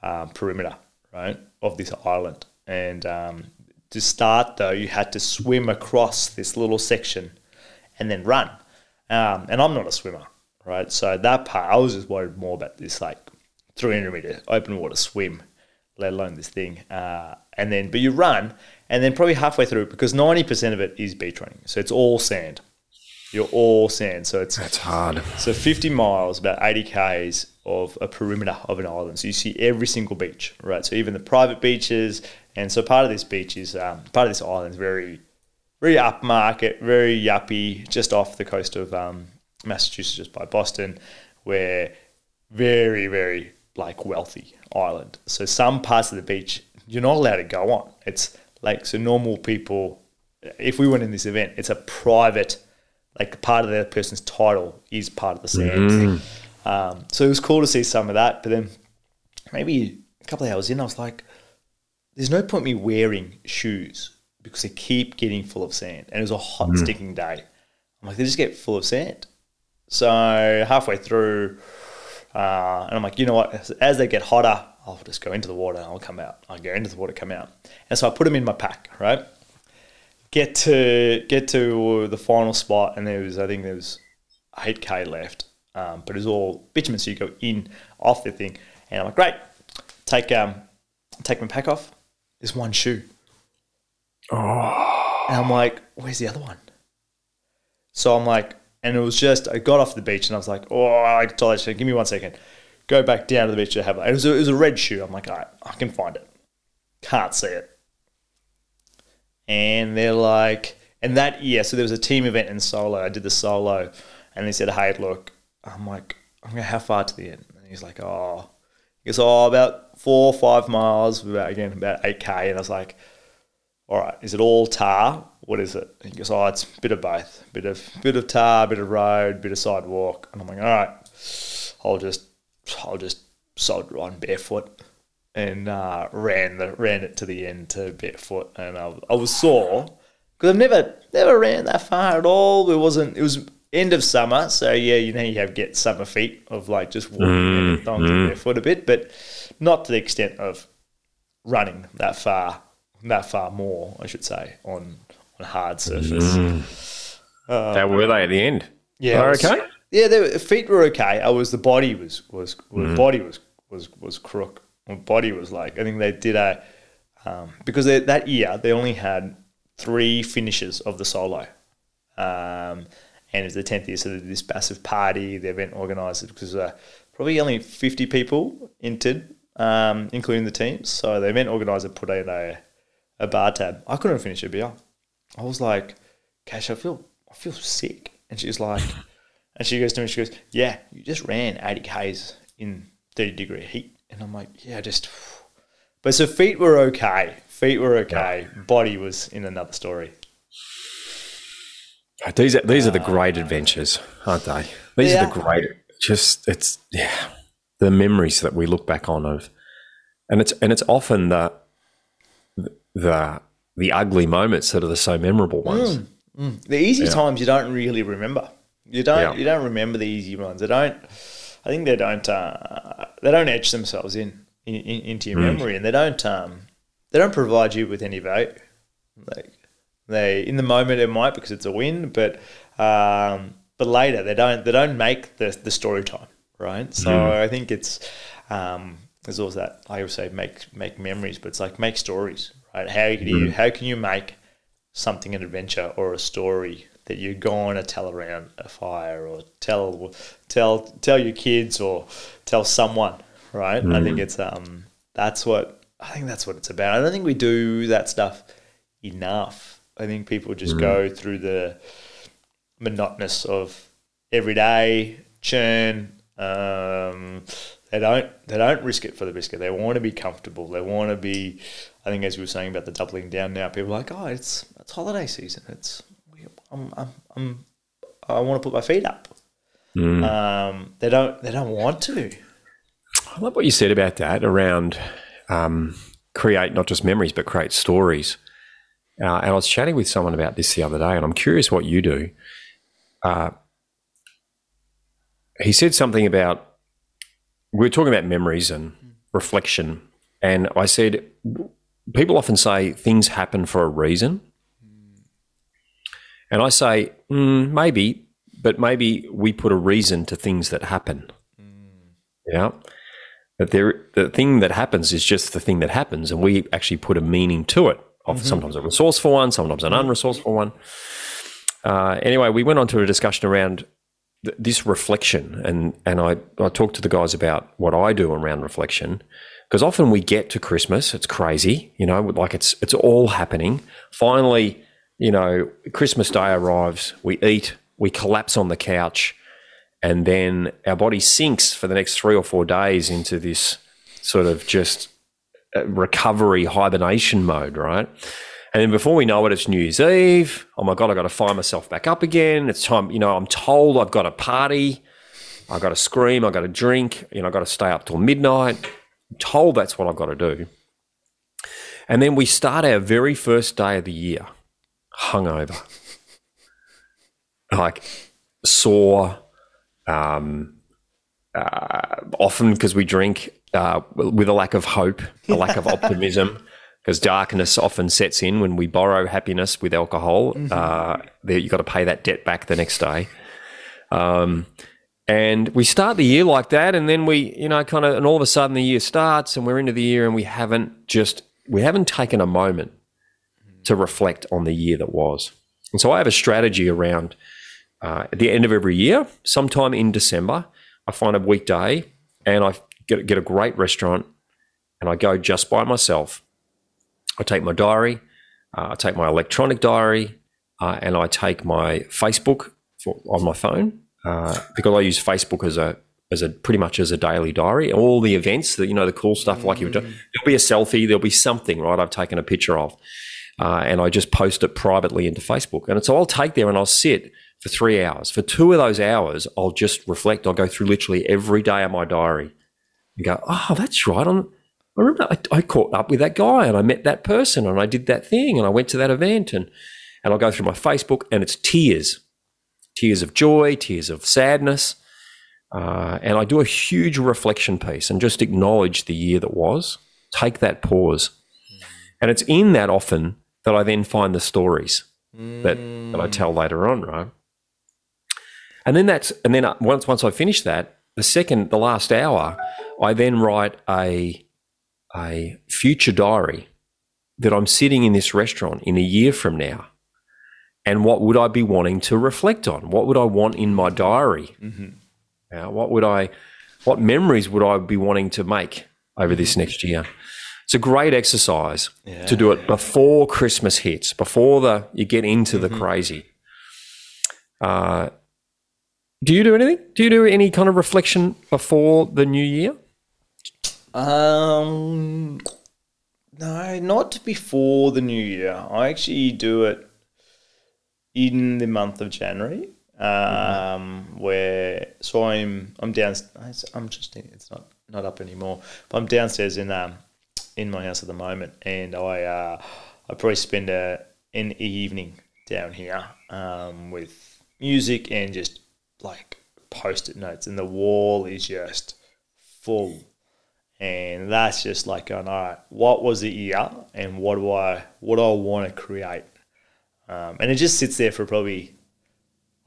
um, perimeter, right, of this island? And um, to start, though, you had to swim across this little section and then run. Um, and I'm not a swimmer, right? So that part, I was just worried more about this like 300 meter open water swim, let alone this thing. Uh, and then, but you run, and then probably halfway through, because 90% of it is beach running. So it's all sand. You're all sand. So it's That's hard. so 50 miles, about 80 k's of a perimeter of an island. So you see every single beach, right? So even the private beaches, and so part of this beach is um, part of this island is very, very upmarket, very yuppie, just off the coast of um, Massachusetts, just by Boston, where very, very like wealthy island. So some parts of the beach you're not allowed to go on. It's like so normal people. If we went in this event, it's a private, like part of that person's title is part of the sand. Um, so it was cool to see some of that. But then maybe a couple of hours in, I was like, "There's no point me wearing shoes because they keep getting full of sand." And it was a hot, sticking day. I'm like, they just get full of sand. So halfway through, uh, and I'm like, you know what? As, as they get hotter, I'll just go into the water and I'll come out. I'll go into the water, come out. And so I put them in my pack, right? Get to get to the final spot, and there was I think there was eight k left, um, but it was all bitumen. So you go in off the thing, and I'm like, great. Take um, take my pack off. There's one shoe. Oh. And I'm like, where's the other one? So I'm like, and it was just, I got off the beach and I was like, oh, I told her, give me one second. Go back down to the beach to have it. It was a, it was a red shoe. I'm like, all right, I can find it. Can't see it. And they're like, and that, yeah, so there was a team event in solo. I did the solo and they said, hey, look, I'm like, I'm going, how far to the end? And he's like, oh, he goes, oh, about four or five miles, about, again, about 8K. And I was like, all right, is it all tar? What is it? And he goes, oh, it's a bit of both, bit of bit of tar, bit of road, bit of sidewalk. And I'm like, all right, I'll just I'll just soldier on barefoot and uh, ran the ran it to the end to barefoot, and I, I was sore because I've never never ran that far at all. It wasn't. It was end of summer, so yeah, you know you have get summer feet of like just walking mm, and thongs and mm. barefoot a bit, but not to the extent of running that far, that far more, I should say, on on hard surface. Mm. Uh, How were they at the end? Yeah, They I was- okay? Yeah, the feet were okay. I was the body was was, was body was was was crook. My body was like I think they did a um, because they, that year they only had three finishes of the solo, um, and it was the tenth year, so they did this massive party. The event organised because uh, probably only fifty people entered, um, including the teams. So the event organiser put in a a bar tab. I couldn't finish a beer. I was like, Cash, I feel I feel sick. And she's like, and she goes to me, she goes, Yeah, you just ran 80 Ks in 30 degree heat. And I'm like, Yeah, just. But so feet were okay. Feet were okay. Body was in another story. Uh, these are these are the uh, great adventures, aren't they? These are the great. Just it's yeah, the memories that we look back on of, and it's and it's often the the the ugly moments that are the so memorable mm, ones. Mm. The easy times you don't really remember. You don't. Yeah. You don't remember the easy ones. They don't. I think they don't. Uh, they don't etch themselves in, in, in into your memory, and they don't. Um, they don't provide you with any value. Like they in the moment it might because it's a win, but um, but later they don't. They don't make the the story time right. So I think it's. Um, there's also that I always say make make memories, but it's like make stories, right? How can you how can you make something an adventure or a story that you're going to tell around a fire or tell tell tell your kids or tell someone right i think it's um that's what i think that's what it's about i don't think we do that stuff enough i think people just go through the monotonous of everyday churn um they don't they don't risk it for the biscuit. They want to be comfortable. They want to be. I think as we were saying about the doubling down now, people are like, oh, it's it's holiday season. It's I'm I'm, I'm I want to put my feet up. Um, they don't they don't want to. I love what you said about that around um, create not just memories but create stories. Uh, and I was chatting with someone about this the other day, and I'm curious what you do. Uh, he said something about we were talking about memories and reflection, and I said people often say things happen for a reason, and I say mm, maybe, but maybe we put a reason to things that happen. Yeah. But there, the thing that happens is just the thing that happens, and we actually put a meaning to it. Often, Sometimes a resourceful one, sometimes an unresourceful one. Uh, anyway, we went on to a discussion around th- this reflection, and and I I talked to the guys about what I do around reflection, because often we get to Christmas, it's crazy, you know, like it's it's all happening. Finally, you know, Christmas Day arrives, we eat, we collapse on the couch, and then our body sinks for the next three or four days into this sort of just uh, recovery hibernation mode, right? And then before we know it, it's New Year's Eve. Oh my God, I've got to find myself back up again. It's time, you know, I'm told I've got to party. I've got to scream. I've got to drink. You know, I've got to stay up till midnight. I'm told that's what I've got to do. And then we start our very first day of the year hungover. like sore, um, uh, often because we drink uh, with a lack of hope, a lack of optimism, because darkness often sets in when we borrow happiness with alcohol. Uh, you've got to pay that debt back the next day. Um, and we start the year like that, and then we, you know, kind of, and all of a sudden the year starts, and we're into the year, and we haven't just, we haven't taken a moment to reflect on the year that was. And so I have a strategy around uh, at the end of every year, sometime in December, I find a weekday and I get, get a great restaurant and I go just by myself. I take my diary, uh, I take my electronic diary, uh, and I take my Facebook for, on my phone uh, because I use Facebook as a as a pretty much as a daily diary. All the events that you know, the cool stuff like you were doing, there'll be a selfie, there'll be something right I've taken a picture of, uh, and I just post it privately into Facebook. And so I'll take there and I'll sit for three hours. For two of those hours, I'll just reflect. I'll go through literally every day of my diary and go, oh, that's right. I'm, I remember I, I caught up with that guy and I met that person and I did that thing and I went to that event and and I'll go through my Facebook and it's tears, tears of joy, tears of sadness, uh, and I do a huge reflection piece and just acknowledge the year that was. Take that pause, and it's in that often that I then find the stories that that I tell later on, right? And then that's and then uh, once once I finish that, the second the last hour, I then write a a future diary that I'm sitting in this restaurant in a year from now. And what would I be wanting to reflect on? What would I want in my diary? Uh, what would I, what memories would I be wanting to make over this next year? It's a great exercise to do it before Christmas hits, before the you get into the crazy. Uh, do you do anything? Do you do any kind of reflection before the new year? Um, no, not before the new year. I actually do it in the month of January. Um, where so I'm I'm down. I'm just it's not not up anymore. But I'm downstairs in um in my house at the moment, and I uh, I probably spend a an evening down here um, with music and just like post-it notes, and the wall is just full, and that's just like going, all right, what was the year, and what do I what do I want to create, um, and it just sits there for probably.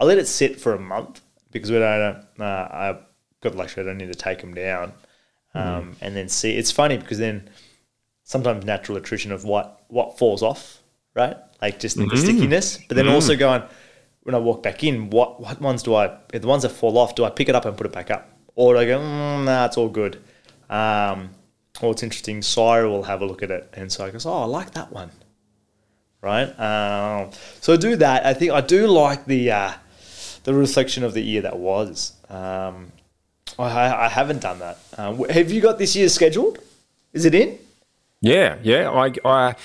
I let it sit for a month because we don't. Uh, I got the luxury. I don't need to take them down, um, and then see. It's funny because then sometimes natural attrition of what what falls off, right? Like just the stickiness, but then also going when I walk back in, what what ones do I? The ones that fall off, do I pick it up and put it back up, or do I go, mm, nah, it's all good? Um, or it's interesting. Syra will have a look at it, and so I goes, oh, I like that one, right? Um, so I do that. I think I do like the uh, the reflection of the year that was. Um, I, I haven't done that. Um, have you got this year scheduled? Is it in? Yeah, yeah. I, I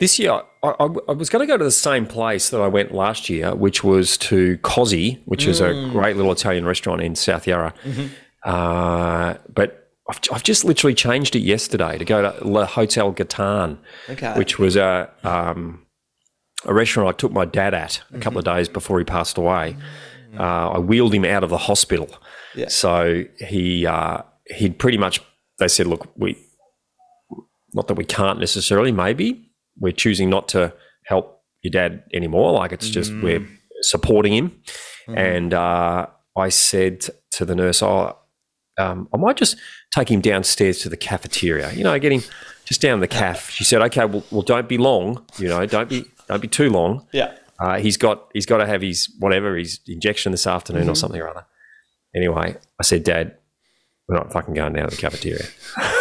this year I, I, I was going to go to the same place that I went last year, which was to Cosy, which is a great little Italian restaurant in South Yarra. Uh, but I've, I've just literally changed it yesterday to go to La Hotel Gitan, Okay. which was a um, a restaurant I took my dad at a couple of days before he passed away. Uh, I wheeled him out of the hospital, Yeah. so he uh, he'd pretty much. They said, "Look, we not that we can't necessarily. Maybe we're choosing not to help your dad anymore. Like it's just we're supporting him." And uh, I said to the nurse, "Oh, um, I might just take him downstairs to the cafeteria. You know, get him just down the caf." She said, "Okay, well, well, don't be long. You know, don't be don't be too long." Yeah. Uh, he's got he's got to have his whatever his injection this afternoon or something or other. Anyway, I said, Dad, we're not fucking going down to the cafeteria.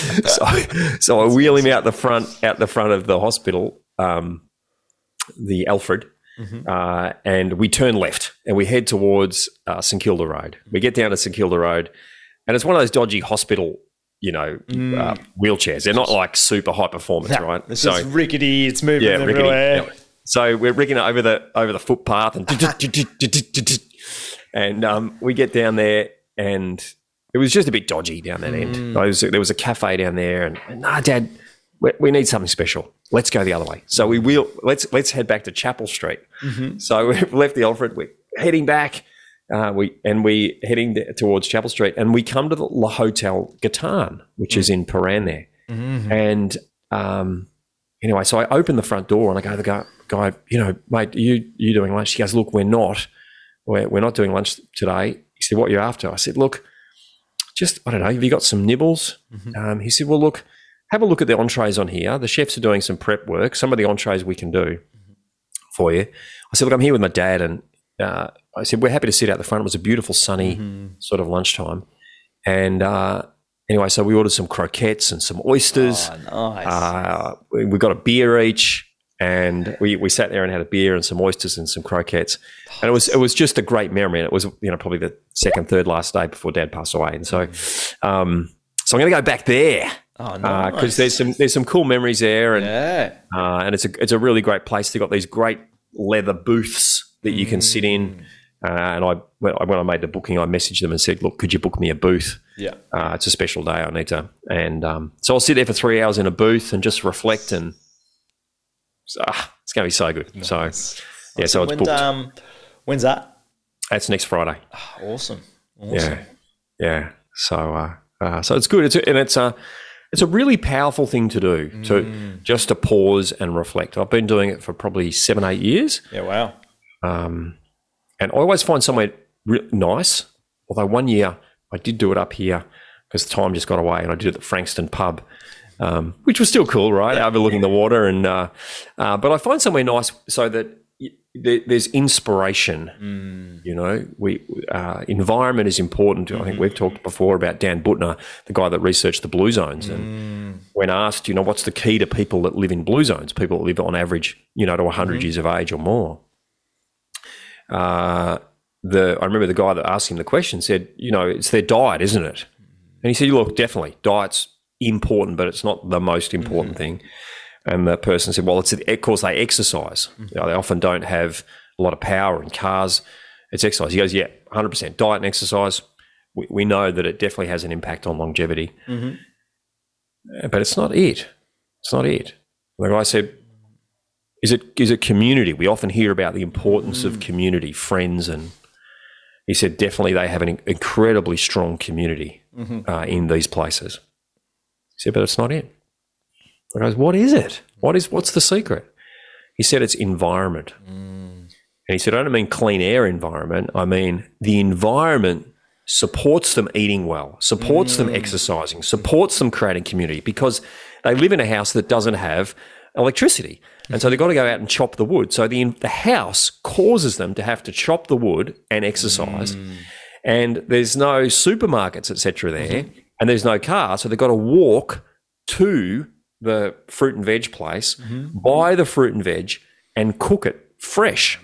so, so I wheel him out the front out the front of the hospital, um, the Alfred, uh, and we turn left and we head towards uh, St Kilda Road. We get down to St Kilda Road, and it's one of those dodgy hospital. You know, uh, wheelchairs. They're not like super high performance, right? It's just rickety. It's moving Yeah, rickety. everywhere. Yeah. So we're rigging it over the over the footpath and and um, we get down there and it was just a bit dodgy down that end. There was, there was a cafe down there and, and nah, Dad, we, we need something special. Let's go the other way. So we will Let's let's head back to Chapel Street. So we've left the Alfred. We're heading back. Uh, we and we heading towards Chapel Street, and we come to the La Hotel Gitan, which is in Prahran there. And um, anyway, so I open the front door and I go to the guy, guy you know, mate, you you doing lunch? He goes, look, we're not. We're, we're not doing lunch today. He said, what are you after? I said, look, just, I don't know, have you got some nibbles? Um, he said, well, look, have a look at the entrees on here. The chefs are doing some prep work. Some of the entrees we can do for you. I said, look, I'm here with my dad. And uh, I said, we're happy to sit out the front. It was a beautiful sunny sort of lunchtime. And uh, anyway, so we ordered some croquettes and some oysters. Oh, nice. Uh, we got a beer each, and we, we sat there and had a beer and some oysters and some croquettes, and it was it was just a great memory. And it was you know probably the second, third last day before Dad passed away, and so um, so I'm going to go back there oh, because nice. there's some there's some cool memories there, and yeah. uh, and it's a it's a really great place. They've got these great leather booths that you can sit in. Uh, and I when, I when I made the booking, I messaged them and said, "Look, could you book me a booth? Yeah. Uh, it's a special day. I need to." And um, so I'll sit there for three hours in a booth and just reflect, and ah, it's going to be so good. So yeah, so it's When, booked. um, when's that? That's next Friday. Awesome. Awesome. Yeah, yeah. So uh, uh, so it's good. It's a, and it's a it's a really powerful thing to do to just to pause and reflect. I've been doing it for probably seven eight years. Yeah. Wow. Um, and I always find somewhere re- nice. Although one year I did do it up here because the time just got away, and I did it at the Frankston pub, um, which was still cool, right? Overlooking the water, and uh, uh, but I find somewhere nice so that y- there, there's inspiration. You know, we uh, environment is important. I think we've talked before about Dan Buettner, the guy that researched the blue zones, and when asked, you know, what's the key to people that live in blue zones? People that live on average, you know, to 100 years of age or more uh, the I remember the guy that asked him the question said, you know, it's their diet, isn't it? And he said, look, definitely, diet's important, but it's not the most important mm-hmm. thing. And the person said, well, it's of course they exercise. Mm-hmm. You know, they often don't have a lot of power in cars. It's exercise. He goes, yeah, 100%. Diet and exercise. We, we know that it definitely has an impact on longevity. Mm-hmm. but it's not it. It's not it. Like I said, is it is it community? We often hear about the importance of mm. community, friends, and he said definitely they have an incredibly strong community uh, in these places. He said, but it's not it. I goes, what is it? What is what's the secret? He said it's environment. Mm. And he said, I don't mean clean air environment. I mean the environment supports them eating well, supports them mm. exercising, supports them creating community because they live in a house that doesn't have electricity. And so they've got to go out and chop the wood. So the, the house causes them to have to chop the wood and exercise. Mm. And there's no supermarkets, etc. there, mm-hmm. And there's no car. So they've got to walk to the fruit and veg place, buy the fruit and veg, and cook it fresh.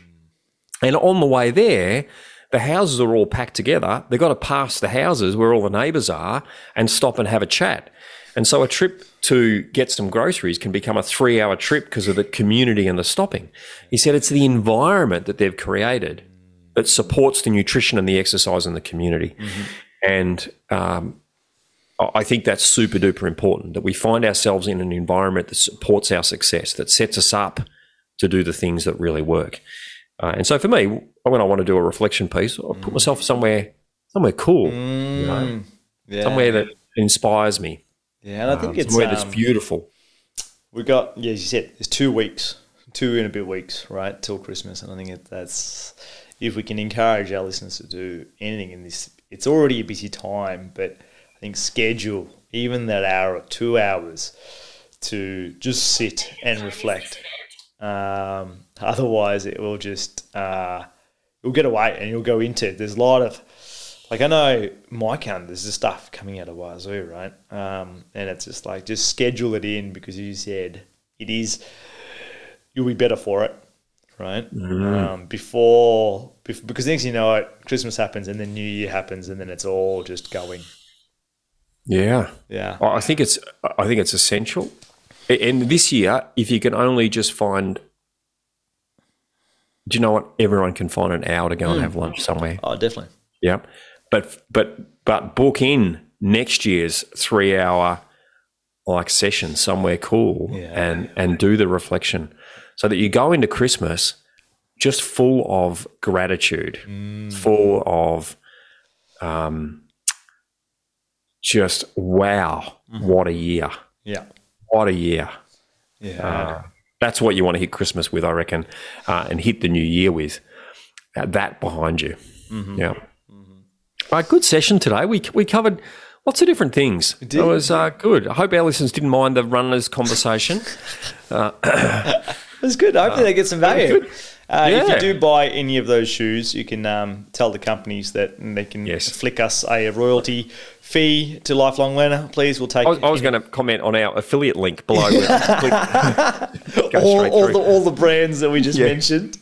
And on the way there, the houses are all packed together. They've got to pass the houses where all the neighbours are and stop and have a chat. And so a trip to get some groceries can become a three hour trip because of the community and the stopping. He said it's the environment that they've created that supports the nutrition and the exercise in the community. And um, I think that's super duper important that we find ourselves in an environment that supports our success, that sets us up to do the things that really work. Uh, and so for me, when I want to do a reflection piece, I put myself somewhere somewhere cool, you know, Yeah. somewhere that inspires me, Yeah, and I think um, it's somewhere that's um, beautiful. we got yeah, as you said, it's two weeks, two and a bit weeks, right, till Christmas, and I think it, that's if we can encourage our listeners to do anything in this. It's already a busy time, but I think schedule even that hour or two hours to just sit and reflect. Um, otherwise, it will just uh, you'll get away and you'll go into it. There's a lot of like I know my calendar, there's the stuff coming out of Wazoo, right? Um, and it's just like just schedule it in because you said it is you'll be better for it, right? Um, before, bef- because next you know it, Christmas happens and then New Year happens and then it's all just going. Yeah, Yeah, I I think it's I think it's essential. And this year, if you can only just find, do you know what? Everyone can find an hour to go and have lunch somewhere. oh definitely. Yeah, but but but book in next year's three hour like session somewhere cool Yeah. and and do the reflection so that you go into Christmas just full of gratitude, full of um, just wow, what a year, Yeah, what a year. yeah, Uh, that's what you want to hit Christmas with, I reckon, uh, and hit the new year with uh, that behind you. Mm-hmm. Yeah. Uh, good session today. We we covered lots of different things. It was uh, good. I hope our listeners didn't mind the runners conversation. It was good. Hopefully they get some value. Uh, If you do buy any of those shoes, you can um, tell the companies that they can Yes. flick us a royalty fee to lifelong learner. Please, we'll take I was, I was going to comment on our affiliate link below. All, all the all the brands that we just Yeah. mentioned.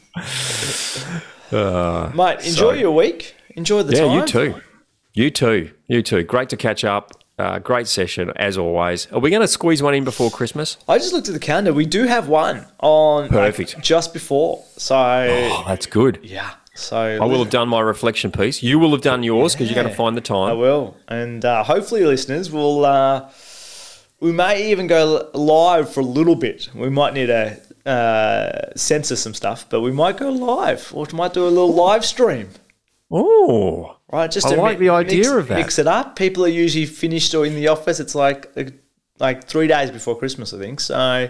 Mate, enjoy so- your week. Enjoy the yeah, time. you too. You too. You too. Great to catch up. Uh, great session as always. Are we going to squeeze one in before Christmas? I just looked at the calendar. We do have one on like, Perfect. just before. So Oh, that's good. yeah. So I will have done my reflection piece. You will have done yours because you're going to find the time. I will, and uh, hopefully, listeners will. Uh, we may even go live for a little bit. We might need to uh, censor some stuff, but we might go live, or we might do a little live stream. Oh, Right, just I to like mi- the idea mix, of that. Mix it up. People are usually finished or in the office. It's like uh, like three days before Christmas, I think. So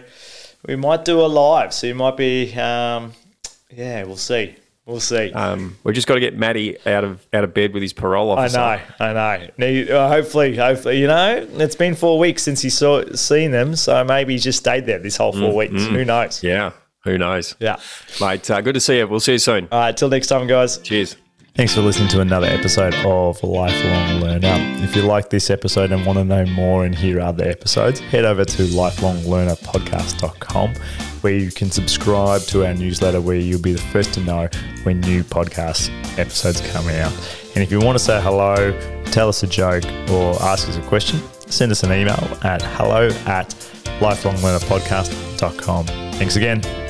we might do a live. So you might be, um, yeah, we'll see. We'll see. um, we just got to get Matty out of out of bed with his parole officer. I know, I know. Need, uh, hopefully, hopefully, you know, it's been four weeks since he saw seen them, so maybe he's just stayed there this whole 4 weeks. Who knows? Mm, Yeah, who knows, Yeah. mate? Uh, good to see you. We'll see you soon. All right. Till next time, guys. Cheers. Thanks for listening to another episode of Lifelong Learner. If you like this episode and want to know more and hear other episodes, head over to lifelonglearnerpodcast.com where you can subscribe to our newsletter where you'll be the first to know when new podcast episodes come out. And if you want to say hello, tell us a joke, or ask us a question, send us an email at hello at lifelonglearnerpodcast.com. Thanks again.